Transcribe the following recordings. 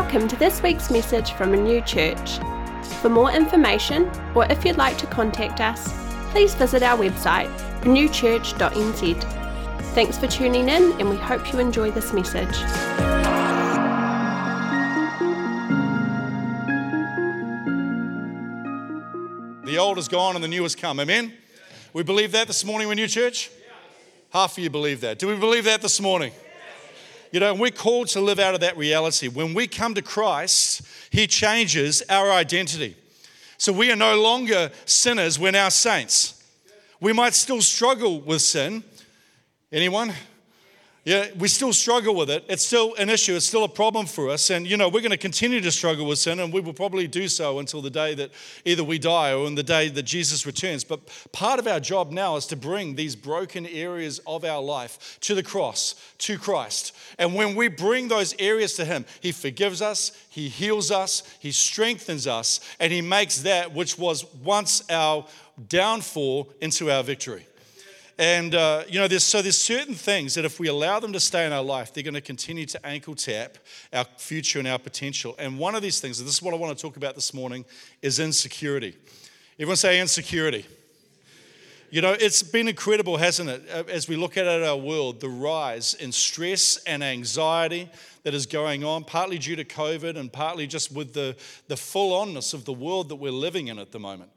Welcome to this week's message from Renew Church. For more information, or if you'd like to contact us, please visit our website, renewchurch.nz. Thanks for tuning in, and we hope you enjoy this message. The old is gone and the new has come. Amen? We believe that this morning, we're New Church? Half of you believe that. Do we believe that this morning? You know, we're called to live out of that reality. When we come to Christ, He changes our identity. So we are no longer sinners, we're now saints. We might still struggle with sin. Anyone? Yeah, we still struggle with it. It's still an issue. It's still a problem for us. And, you know, we're going to continue to struggle with sin, and we will probably do so until the day that either we die or in the day that Jesus returns. But part of our job now is to bring these broken areas of our life to the cross, to Christ. And when we bring those areas to Him, He forgives us, He heals us, He strengthens us, and He makes that which was once our downfall into our victory. And uh, you know, there's, so there's certain things that if we allow them to stay in our life, they're going to continue to ankle tap our future and our potential. And one of these things, and this is what I want to talk about this morning, is insecurity. Everyone say insecurity. You know, it's been incredible, hasn't it? Uh, as we look at our world, the rise in stress and anxiety that is going on, partly due to COVID and partly just with the, the full onness of the world that we're living in at the moment.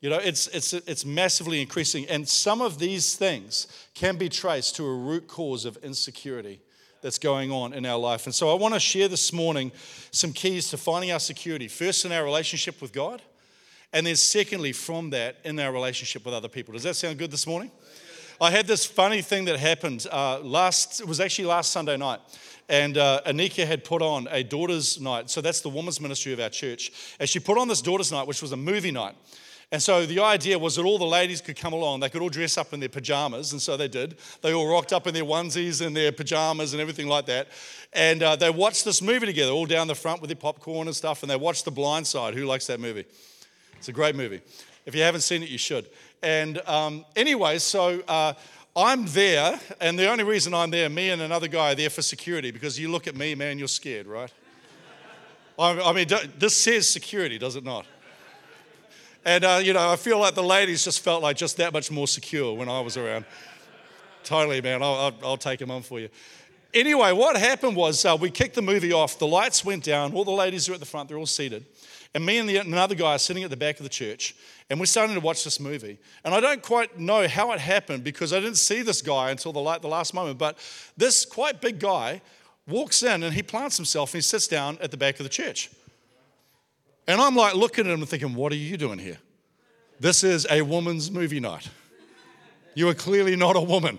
You know, it's, it's, it's massively increasing. And some of these things can be traced to a root cause of insecurity that's going on in our life. And so I want to share this morning some keys to finding our security. First, in our relationship with God, and then secondly, from that, in our relationship with other people. Does that sound good this morning? I had this funny thing that happened uh, last, it was actually last Sunday night. And uh, Anika had put on a daughter's night. So that's the women's ministry of our church. And she put on this daughter's night, which was a movie night. And so the idea was that all the ladies could come along. They could all dress up in their pajamas, and so they did. They all rocked up in their onesies and their pajamas and everything like that. And uh, they watched this movie together, all down the front with their popcorn and stuff. And they watched The Blind Side. Who likes that movie? It's a great movie. If you haven't seen it, you should. And um, anyway, so uh, I'm there, and the only reason I'm there, me and another guy are there for security because you look at me, man, you're scared, right? I mean, this says security, does it not? And, uh, you know, I feel like the ladies just felt like just that much more secure when I was around. totally, man. I'll, I'll, I'll, take them on for you. Anyway, what happened was uh, we kicked the movie off. The lights went down. All the ladies are at the front. They're all seated. And me and the, another guy are sitting at the back of the church. And we're starting to watch this movie. And I don't quite know how it happened because I didn't see this guy until the, the last moment. But this quite big guy walks in and he plants himself and he sits down at the back of the church. And I'm like looking at him and thinking, what are you doing here? This is a woman's movie night. You are clearly not a woman.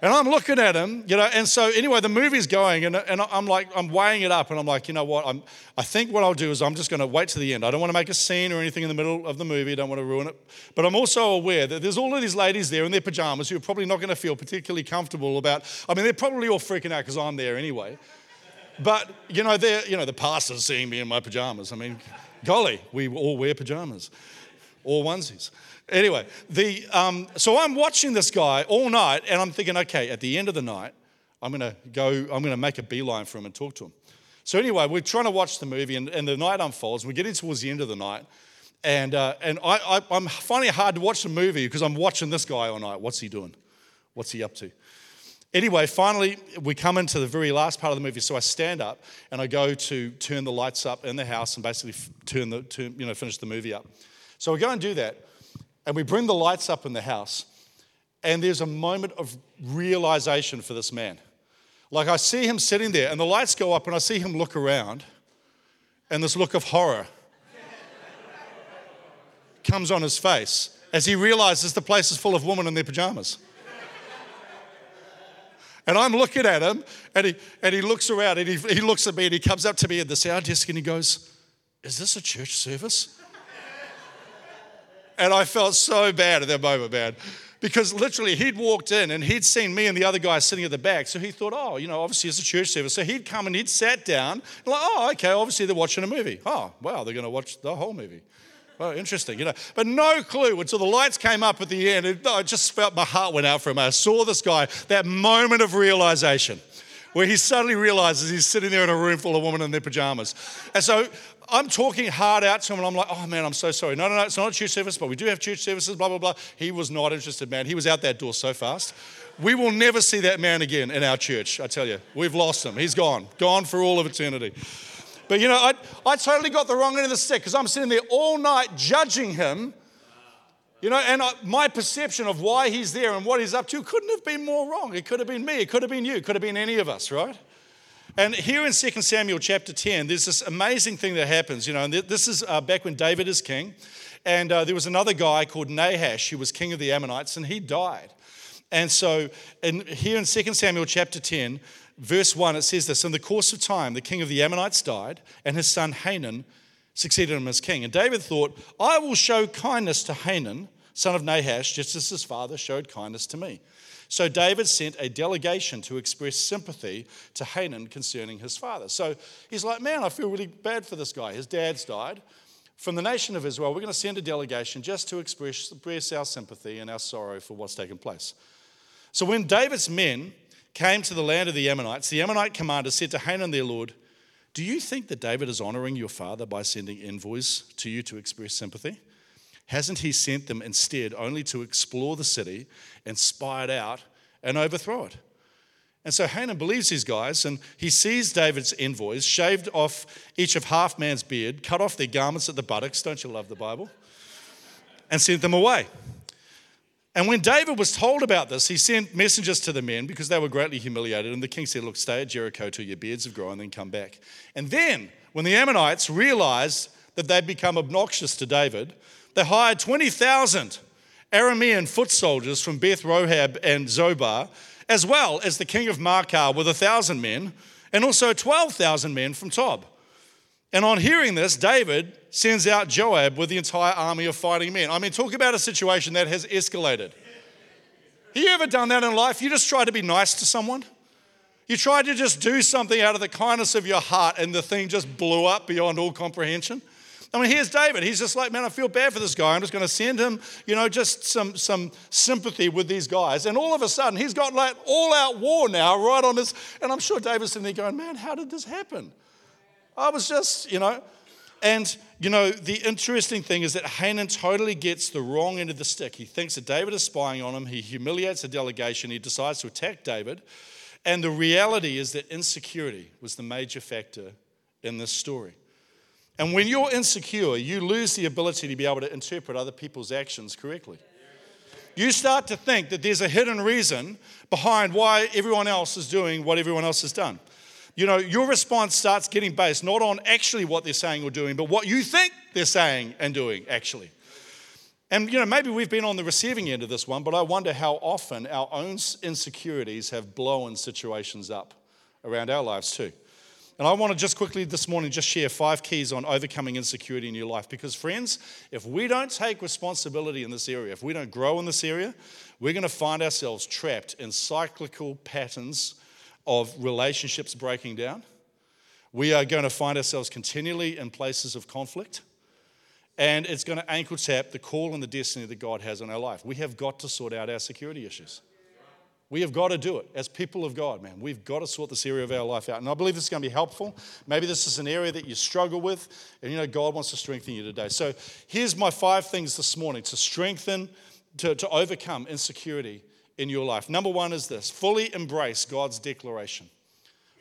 And I'm looking at him, you know, and so anyway, the movie's going, and, and I'm like, I'm weighing it up, and I'm like, you know what? I'm, I think what I'll do is I'm just going to wait to the end. I don't want to make a scene or anything in the middle of the movie. I don't want to ruin it. But I'm also aware that there's all of these ladies there in their pajamas who are probably not going to feel particularly comfortable about. I mean, they're probably all freaking out because I'm there anyway. But you know, you know the pastor's seeing me in my pajamas. I mean, golly, we all wear pajamas or onesies. Anyway, the um, so I'm watching this guy all night, and I'm thinking, okay, at the end of the night, I'm gonna go. I'm gonna make a beeline for him and talk to him. So anyway, we're trying to watch the movie, and, and the night unfolds. We're getting towards the end of the night, and uh, and I, I, I'm finding it hard to watch the movie because I'm watching this guy all night. What's he doing? What's he up to? Anyway, finally, we come into the very last part of the movie. So I stand up and I go to turn the lights up in the house and basically turn the, turn, you know, finish the movie up. So we go and do that, and we bring the lights up in the house, and there's a moment of realization for this man. Like I see him sitting there, and the lights go up, and I see him look around, and this look of horror comes on his face as he realizes the place is full of women in their pajamas. And I'm looking at him, and he, and he looks around, and he, he looks at me, and he comes up to me at the sound desk, and he goes, Is this a church service? and I felt so bad at that moment, man. Because literally, he'd walked in and he'd seen me and the other guy sitting at the back. So he thought, oh, you know, obviously it's a church service. So he'd come and he'd sat down, like, oh, okay, obviously they're watching a movie. Oh, wow, they're going to watch the whole movie. Oh, interesting, you know. But no clue until the lights came up at the end. It, I just felt my heart went out for him. I saw this guy, that moment of realization where he suddenly realizes he's sitting there in a room full of women in their pajamas. And so I'm talking hard out to him, and I'm like, oh man, I'm so sorry. No, no, no, it's not a church service, but we do have church services, blah, blah, blah. He was not interested, man. He was out that door so fast. We will never see that man again in our church, I tell you. We've lost him. He's gone, gone for all of eternity. But you know, I, I totally got the wrong end of the stick because I'm sitting there all night judging him. You know, and I, my perception of why he's there and what he's up to couldn't have been more wrong. It could have been me, it could have been you, it could have been any of us, right? And here in 2 Samuel chapter 10, there's this amazing thing that happens. You know, and this is uh, back when David is king. And uh, there was another guy called Nahash who was king of the Ammonites, and he died. And so, in, here in 2 Samuel chapter 10, verse 1, it says this In the course of time, the king of the Ammonites died, and his son Hanan succeeded him as king. And David thought, I will show kindness to Hanan, son of Nahash, just as his father showed kindness to me. So David sent a delegation to express sympathy to Hanan concerning his father. So he's like, Man, I feel really bad for this guy. His dad's died. From the nation of Israel, we're going to send a delegation just to express, express our sympathy and our sorrow for what's taken place. So when David's men came to the land of the Ammonites, the Ammonite commander said to Hanan their lord, Do you think that David is honoring your father by sending envoys to you to express sympathy? Hasn't he sent them instead only to explore the city and spy it out and overthrow it? And so Hanan believes these guys, and he sees David's envoys shaved off each of half man's beard, cut off their garments at the buttocks. Don't you love the Bible? And sent them away. And when David was told about this, he sent messengers to the men because they were greatly humiliated. And the king said, Look, stay at Jericho till your beards have grown, and then come back. And then, when the Ammonites realized that they'd become obnoxious to David, they hired 20,000 Aramean foot soldiers from Beth Rehob and Zobah, as well as the king of Maachah with a thousand men, and also 12,000 men from Tob. And on hearing this, David sends out Joab with the entire army of fighting men. I mean, talk about a situation that has escalated. Have you ever done that in life? You just try to be nice to someone? You try to just do something out of the kindness of your heart, and the thing just blew up beyond all comprehension? I mean, here's David. He's just like, man, I feel bad for this guy. I'm just going to send him, you know, just some, some sympathy with these guys. And all of a sudden, he's got like all out war now, right on this. And I'm sure David's sitting there going, man, how did this happen? I was just, you know. And, you know, the interesting thing is that Hanan totally gets the wrong end of the stick. He thinks that David is spying on him. He humiliates the delegation. He decides to attack David. And the reality is that insecurity was the major factor in this story. And when you're insecure, you lose the ability to be able to interpret other people's actions correctly. You start to think that there's a hidden reason behind why everyone else is doing what everyone else has done you know, your response starts getting based not on actually what they're saying or doing, but what you think they're saying and doing actually. And, you know, maybe we've been on the receiving end of this one, but I wonder how often our own insecurities have blown situations up around our lives too. And I want to just quickly this morning just share five keys on overcoming insecurity in your life. Because, friends, if we don't take responsibility in this area, if we don't grow in this area, we're going to find ourselves trapped in cyclical patterns of relationships breaking down. We are going to find ourselves continually in places of conflict. And it's going to ankle tap the call and the destiny that God has on our life. We have got to sort out our security issues. We have got to do it as people of God, man. We've got to sort this area of our life out. And I believe this is going to be helpful. Maybe this is an area that you struggle with, and you know, God wants to strengthen you today. So here's my five things this morning to strengthen, to, to overcome insecurity in your life. Number one is this fully embrace God's declaration.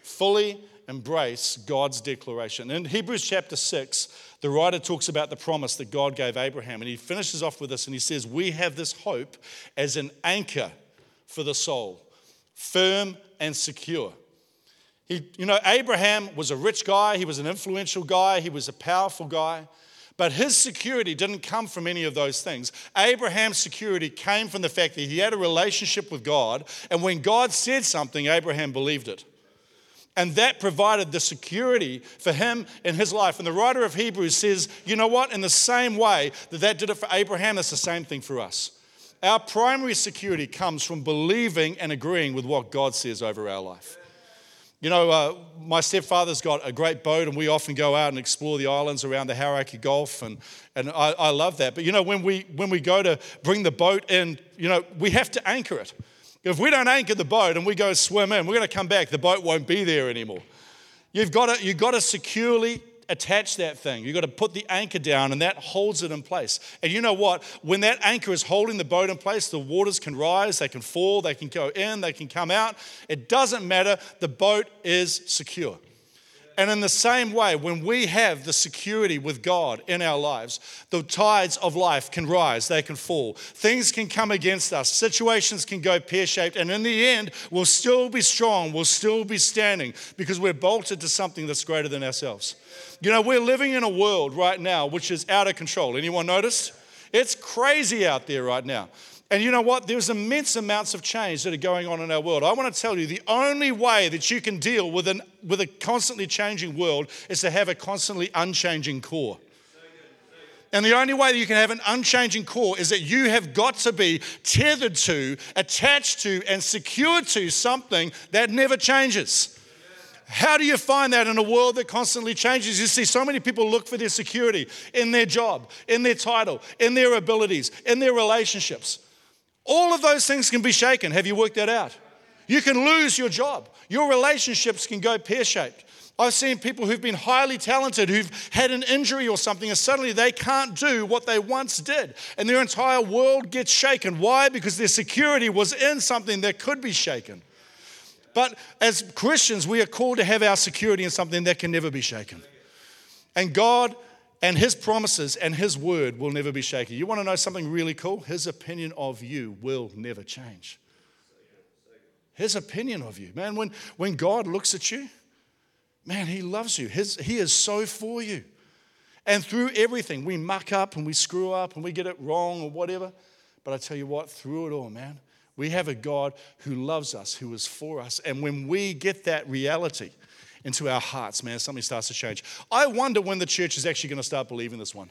Fully embrace God's declaration. In Hebrews chapter 6, the writer talks about the promise that God gave Abraham, and he finishes off with this and he says, We have this hope as an anchor for the soul, firm and secure. He, you know, Abraham was a rich guy, he was an influential guy, he was a powerful guy. But his security didn't come from any of those things. Abraham's security came from the fact that he had a relationship with God, and when God said something, Abraham believed it. And that provided the security for him in his life. And the writer of Hebrews says, you know what? In the same way that that did it for Abraham, that's the same thing for us. Our primary security comes from believing and agreeing with what God says over our life. You know, uh, my stepfather's got a great boat, and we often go out and explore the islands around the Hauraki Gulf, and, and I, I love that. But you know, when we, when we go to bring the boat in, you know, we have to anchor it. If we don't anchor the boat and we go swim in, we're going to come back, the boat won't be there anymore. You've got to, you've got to securely attach that thing. You've got to put the anchor down, and that holds it in place. And you know what? When that anchor is holding the boat in place, the waters can rise, they can fall, they can go in, they can come out. It doesn't matter. The boat is secure. And in the same way, when we have the security with God in our lives, the tides of life can rise, they can fall. Things can come against us, situations can go pear shaped, and in the end, we'll still be strong, we'll still be standing because we're bolted to something that's greater than ourselves. You know, we're living in a world right now which is out of control. Anyone notice? It's crazy out there right now. And you know what? There's immense amounts of change that are going on in our world. I want to tell you the only way that you can deal with, an, with a constantly changing world is to have a constantly unchanging core. And the only way that you can have an unchanging core is that you have got to be tethered to, attached to, and secured to something that never changes. How do you find that in a world that constantly changes? You see, so many people look for their security in their job, in their title, in their abilities, in their relationships. All of those things can be shaken. Have you worked that out? You can lose your job. Your relationships can go pear shaped. I've seen people who've been highly talented, who've had an injury or something, and suddenly they can't do what they once did. And their entire world gets shaken. Why? Because their security was in something that could be shaken. But as Christians, we are called to have our security in something that can never be shaken. And God and his promises and his word will never be shaken. You want to know something really cool? His opinion of you will never change. His opinion of you. Man, when, when God looks at you, man, he loves you. His, he is so for you. And through everything, we muck up and we screw up and we get it wrong or whatever. But I tell you what, through it all, man, we have a God who loves us, who is for us. And when we get that reality, into our hearts, man, something starts to change. I wonder when the church is actually going to start believing this one.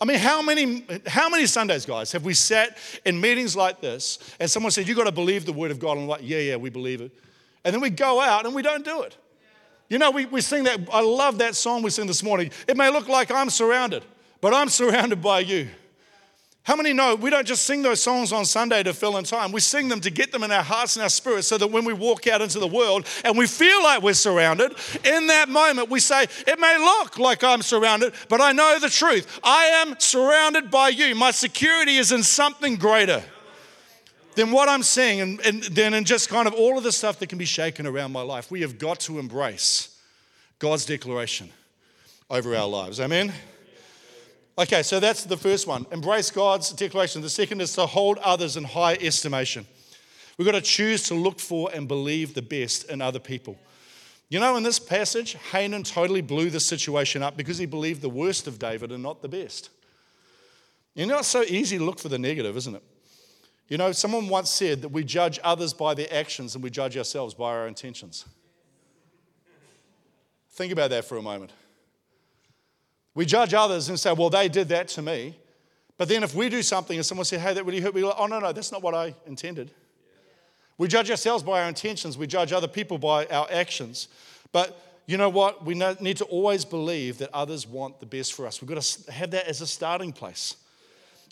I mean, how many, how many Sundays, guys, have we sat in meetings like this and someone said, You've got to believe the word of God? And I'm like, Yeah, yeah, we believe it. And then we go out and we don't do it. You know, we, we sing that, I love that song we sing this morning. It may look like I'm surrounded, but I'm surrounded by you. How many know we don't just sing those songs on Sunday to fill in time? We sing them to get them in our hearts and our spirits so that when we walk out into the world and we feel like we're surrounded, in that moment we say, It may look like I'm surrounded, but I know the truth. I am surrounded by you. My security is in something greater than what I'm seeing, and, and then in just kind of all of the stuff that can be shaken around my life. We have got to embrace God's declaration over our lives. Amen? Okay, so that's the first one. Embrace God's declaration. The second is to hold others in high estimation. We've got to choose to look for and believe the best in other people. You know, in this passage, Hanan totally blew the situation up because he believed the worst of David and not the best. You know, it's so easy to look for the negative, isn't it? You know, someone once said that we judge others by their actions and we judge ourselves by our intentions. Think about that for a moment. We judge others and say, well, they did that to me. But then if we do something and someone says, hey, that really hurt me, like, oh, no, no, that's not what I intended. We judge ourselves by our intentions, we judge other people by our actions. But you know what? We need to always believe that others want the best for us. We've got to have that as a starting place.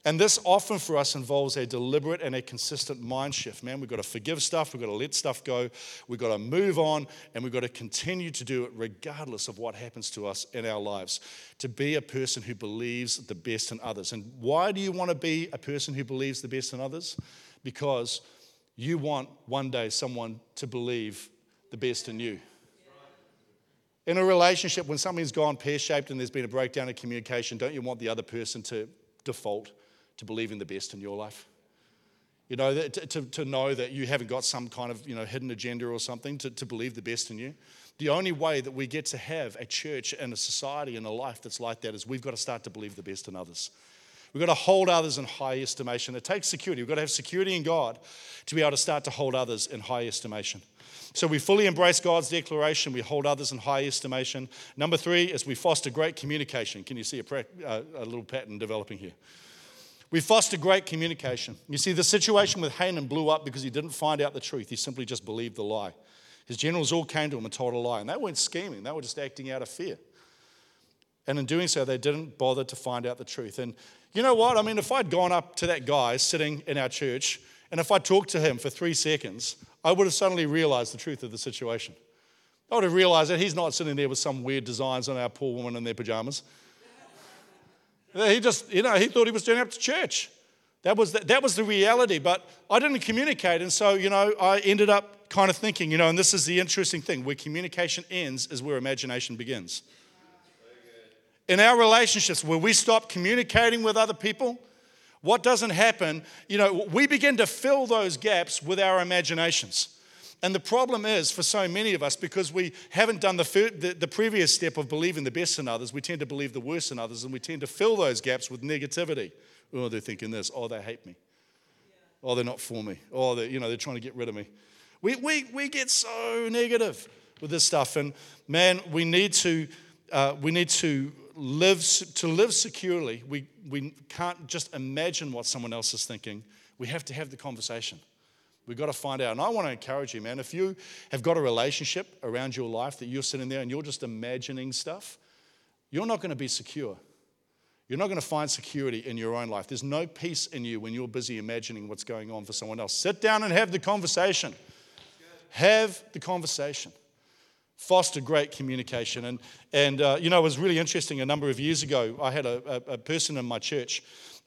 And this often for us involves a deliberate and a consistent mind shift. Man, we've got to forgive stuff, we've got to let stuff go, we've got to move on, and we've got to continue to do it regardless of what happens to us in our lives. To be a person who believes the best in others. And why do you want to be a person who believes the best in others? Because you want one day someone to believe the best in you. In a relationship, when something's gone pear shaped and there's been a breakdown in communication, don't you want the other person to default to believe in the best in your life. You know, to, to, to know that you haven't got some kind of you know, hidden agenda or something, to, to believe the best in you. The only way that we get to have a church and a society and a life that's like that is we've got to start to believe the best in others. We've got to hold others in high estimation. It takes security. We've got to have security in God to be able to start to hold others in high estimation. So we fully embrace God's declaration. We hold others in high estimation. Number three is we foster great communication. Can you see a, uh, a little pattern developing here? We foster great communication. You see, the situation with Hanan blew up because he didn't find out the truth. He simply just believed the lie. His generals all came to him and told a lie, and they weren't scheming, they were just acting out of fear. And in doing so, they didn't bother to find out the truth. And you know what? I mean, if I'd gone up to that guy sitting in our church And if I talked to him for three seconds, I would have suddenly realized the truth of the situation. I would have realized that he's not sitting there with some weird designs on our poor woman in their pajamas. He just, you know, he thought he was turning up to church. That was the, that was the reality, but I didn't communicate. And so, you know, I ended up kind of thinking, you know, and this is the interesting thing where communication ends is where imagination begins. In our relationships, where we stop communicating with other people, what doesn't happen, you know, we begin to fill those gaps with our imaginations. And the problem is for so many of us, because we haven't done the, the, the, previous step of believing the best in others, we tend to believe the worst in others, and we tend to fill those gaps with negativity. Oh, they're thinking this. Oh, they hate me. Oh, they're not for me. Oh, they're, you know, they're trying to get rid of me. We, we, we get so negative with this stuff. And man, we need to, uh, we need to live, to live securely. We, we can't just imagine what someone else is thinking. We have to have the conversation. We've got to find out. And I want to encourage you, man. If you have got a relationship around your life that you're sitting there and you're just imagining stuff, you're not going to be secure. You're not going to find security in your own life. There's no peace in you when you're busy imagining what's going on for someone else. Sit down and have the conversation. Have the conversation. Foster great communication. And, and uh, you know, it was really interesting. A number of years ago, I had a, a, a person in my church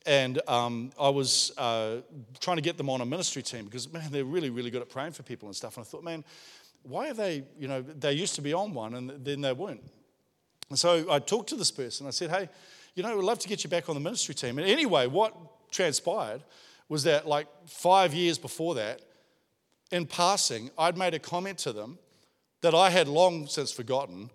and um, I was uh, trying to get them on a ministry team because, man, they're really, really good at praying for people and stuff. And I thought, man, why are they, you know, they used to be on one and then they weren't. And so I talked to this person. I said, hey, you know, we'd love to get you back on the ministry team. And anyway, what transpired was that, like, five years before that, in passing, I'd made a comment to them that I had long since forgotten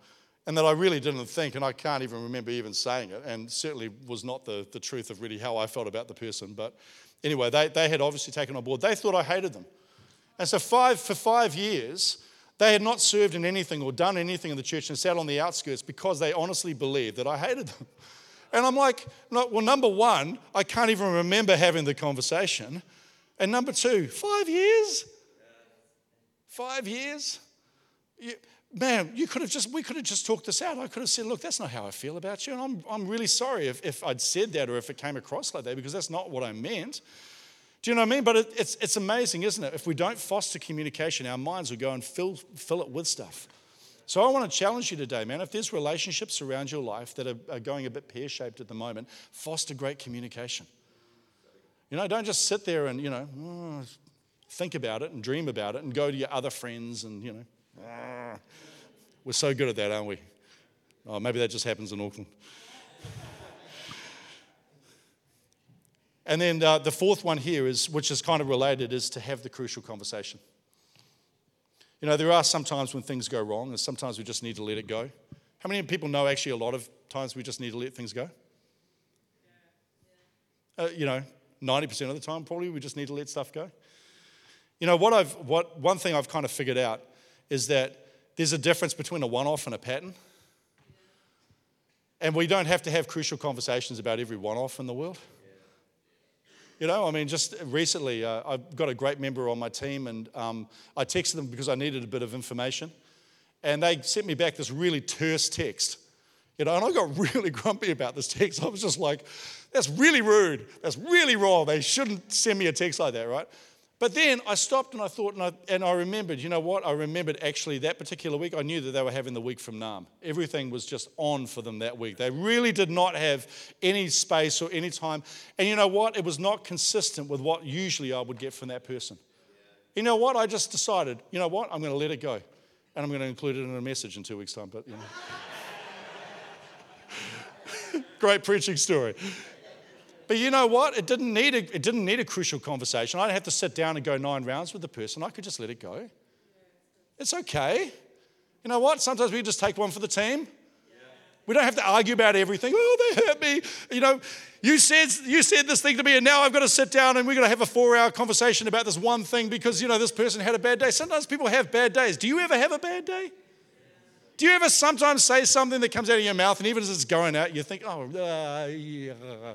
and that I really didn't think, and I can't even remember even saying it, and certainly was not the, the truth of really how I felt about the person. But anyway, they, they had obviously taken on board. They thought I hated them. And so five, for five years, they had not served in anything or done anything in the church and sat on the outskirts because they honestly believed that I hated them. And I'm like, no, well, number one, I can't even remember having the conversation. And number two, five years? Five years? You, man, you could have just, we could have just talked this out. I could have said, look, that's not how I feel about you. And I'm, I'm really sorry if, if I'd said that or if it came across like that because that's not what I meant. Do you know what I mean? But it, it's, it's amazing, isn't it? If we don't foster communication, our minds will go and fill, fill it with stuff. So I want to challenge you today, man. If there's relationships around your life that are, are going a bit pear shaped at the moment, foster great communication. You know, don't just sit there and, you know, oh, think about it and dream about it and go to your other friends and, you know, Ah. We're so good at that, aren't we? Oh, maybe that just happens in Auckland. and then uh, the fourth one here is, which is kind of related, is to have the crucial conversation. You know, there are some times when things go wrong, and sometimes we just need to let it go. How many people know actually a lot of times we just need to let things go? Uh, you know, 90% of the time, probably we just need to let stuff go. You know, what I've, what, one thing I've kind of figured out is that there's a difference between a one off and a pattern. And we don't have to have crucial conversations about every one off in the world. You know, I mean, just recently, uh, I've got a great member on my team, and um, I texted them because I needed a bit of information. And they sent me back this really terse text. You know, and I got really grumpy about this text. I was just like, that's really rude. That's really wrong. They shouldn't send me a text like that, right? But then I stopped and I thought, and I, and I remembered, you know what? I remembered actually that particular week, I knew that they were having the week from Naarm. Everything was just on for them that week. They really did not have any space or any time. And you know what? It was not consistent with what usually I would get from that person. You know what? I just decided, you know what? I'm going to let it go. And I'm going to include it in a message in two weeks' time. But, you know. Great preaching story. But you know what? It didn't need a, it didn't need a crucial conversation. I didn't have to sit down and go nine rounds with the person. I could just let it go. It's okay. You know what? Sometimes we just take one for the team. We don't have to argue about everything. Oh, they hurt me. You know, you said you said this thing to me, and now I've got to sit down and we're going to have a four-hour conversation about this one thing because you know this person had a bad day. Sometimes people have bad days. Do you ever have a bad day? Do you ever sometimes say something that comes out of your mouth, and even as it's going out, you think, "Oh, uh, yeah."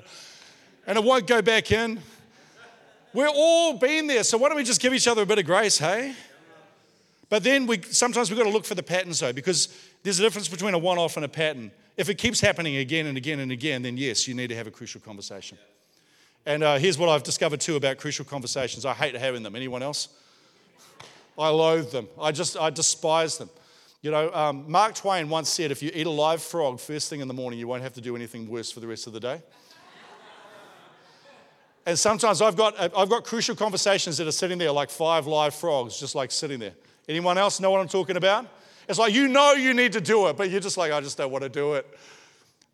And it won't go back in. We're all been there, so why don't we just give each other a bit of grace, hey? But then we sometimes we've got to look for the patterns though, because there's a difference between a one-off and a pattern. If it keeps happening again and again and again, then yes, you need to have a crucial conversation. And uh, here's what I've discovered too about crucial conversations. I hate having them. Anyone else? I loathe them. I just, I despise them. You know, um, Mark Twain once said, if you eat a live frog first thing in the morning, you won't have to do anything worse for the rest of the day. And sometimes I've got, uh, I've got crucial conversations that are sitting there like five live frogs, just like sitting there. Anyone else know what I'm talking about? It's like you know you need to do it, but you're just like, I just don't want to do it.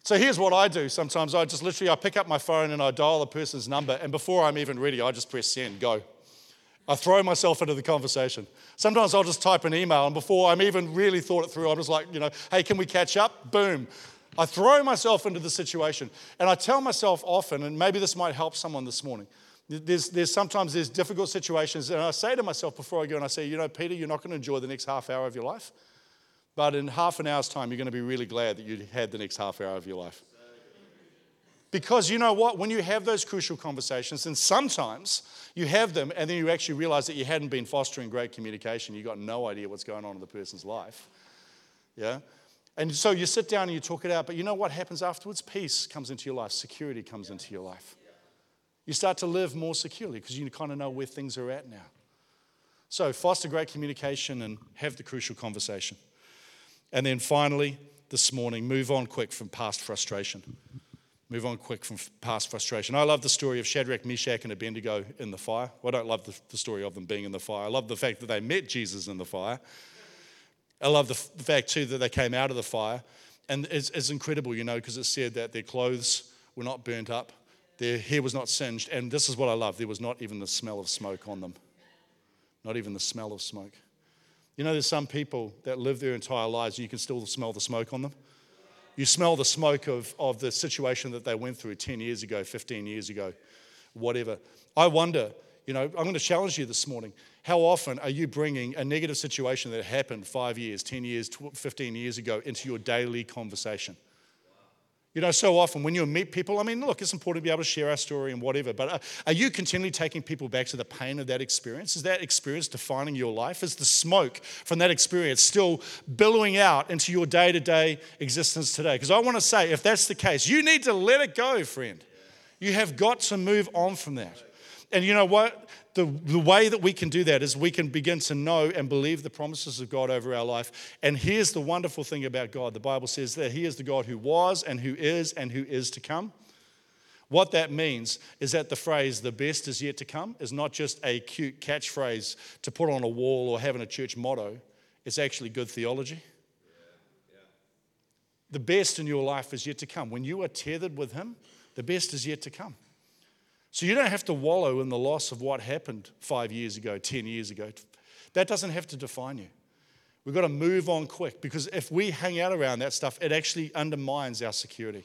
So here's what I do sometimes I just literally I pick up my phone and I dial the person's number, and before I'm even ready, I just press send, go. I throw myself into the conversation. Sometimes I'll just type an email, and before I'm even really thought it through, I'm just like, you know, hey, can we catch up? Boom. I throw myself into the situation, and I tell myself often, and maybe this might help someone this morning. There's, there's sometimes there's difficult situations, and I say to myself before I go, and I say, you know, Peter, you're not going to enjoy the next half hour of your life. But in half an hour's time, you're going to be really glad that you had the next half hour of your life. Because you know what? When you have those crucial conversations, and sometimes you have them and then you actually realize that you hadn't been fostering great communication, you got no idea what's going on in the person's life. Yeah? And so you sit down and you talk it out, but you know what happens afterwards? Peace comes into your life, security comes into your life. You start to live more securely because you kind of know where things are at now. So foster great communication and have the crucial conversation. And then finally, this morning, move on quick from past frustration. Move on quick from past frustration. I love the story of Shadrach, Meshach, and Abednego in the fire. Well, I don't love the, the story of them being in the fire. I love the fact that they met Jesus in the fire. I love the, fact, too, that they came out of the fire. And it's, it's incredible, you know, because it said that their clothes were not burnt up, their hair was not singed. And this is what I love there was not even the smell of smoke on them. Not even the smell of smoke. You know, there's some people that live their entire lives and you can still smell the smoke on them. You smell the smoke of, of the situation that they went through 10 years ago, 15 years ago, whatever. I wonder, you know, I'm going to challenge you this morning. How often are you bringing a negative situation that happened five years, 10 years, 15 years ago into your daily conversation? You know, so often when you meet people, I mean, look, it's important to be able to share our story and whatever, but are, are, you continually taking people back to the pain of that experience? Is that experience defining your life? Is the smoke from that experience still billowing out into your day to day existence today? Because I want to say, if that's the case, you need to let it go, friend. You have got to move on from that. And you know what? the, the way that we can do that is we can begin to know and believe the promises of God over our life. And here's the wonderful thing about God the Bible says that He is the God who was and who is and who is to come. What that means is that the phrase, the best is yet to come, is not just a cute catchphrase to put on a wall or have in a church motto, it's actually good theology. The best in your life is yet to come. When you are tethered with Him, the best is yet to come. So you don't have to wallow in the loss of what happened five years ago, 10 years ago. That doesn't have to define you. We've got to move on quick because if we hang out around that stuff, it actually undermines our security.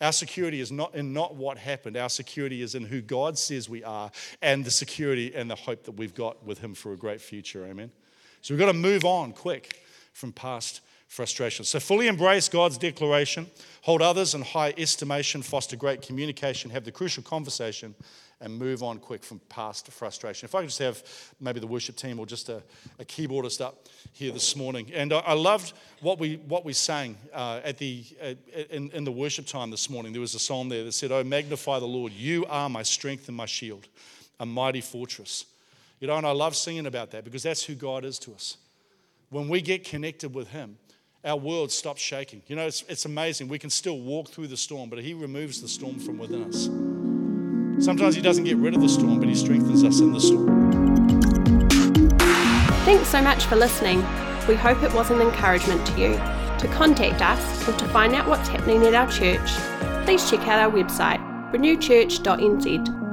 Our security is not in not what happened. Our security is in who God says we are and the security and the hope that we've got with Him for a great future. Amen. So we've got to move on quick from past frustration. So fully embrace God's declaration, hold others in high estimation, foster great communication, have the crucial conversation, and move on quick from past frustration. If I could just have maybe the worship team or just a, a keyboardist up here this morning. And I, I loved what we, what we sang uh, at the, uh, in, in the worship time this morning. There was a song there that said, Oh, magnify the Lord. You are my strength and my shield, a mighty fortress. You know, and I love singing about that because that's who God is to us. When we get connected with Him, our world stops shaking. You know, it's, it's amazing. We can still walk through the storm, but He removes the storm from within us. Sometimes He doesn't get rid of the storm, but He strengthens us in the storm. Thanks so much for listening. We hope it was an encouragement to you. To contact us or to find out what's happening at our church, please check out our website, renewchurch.nz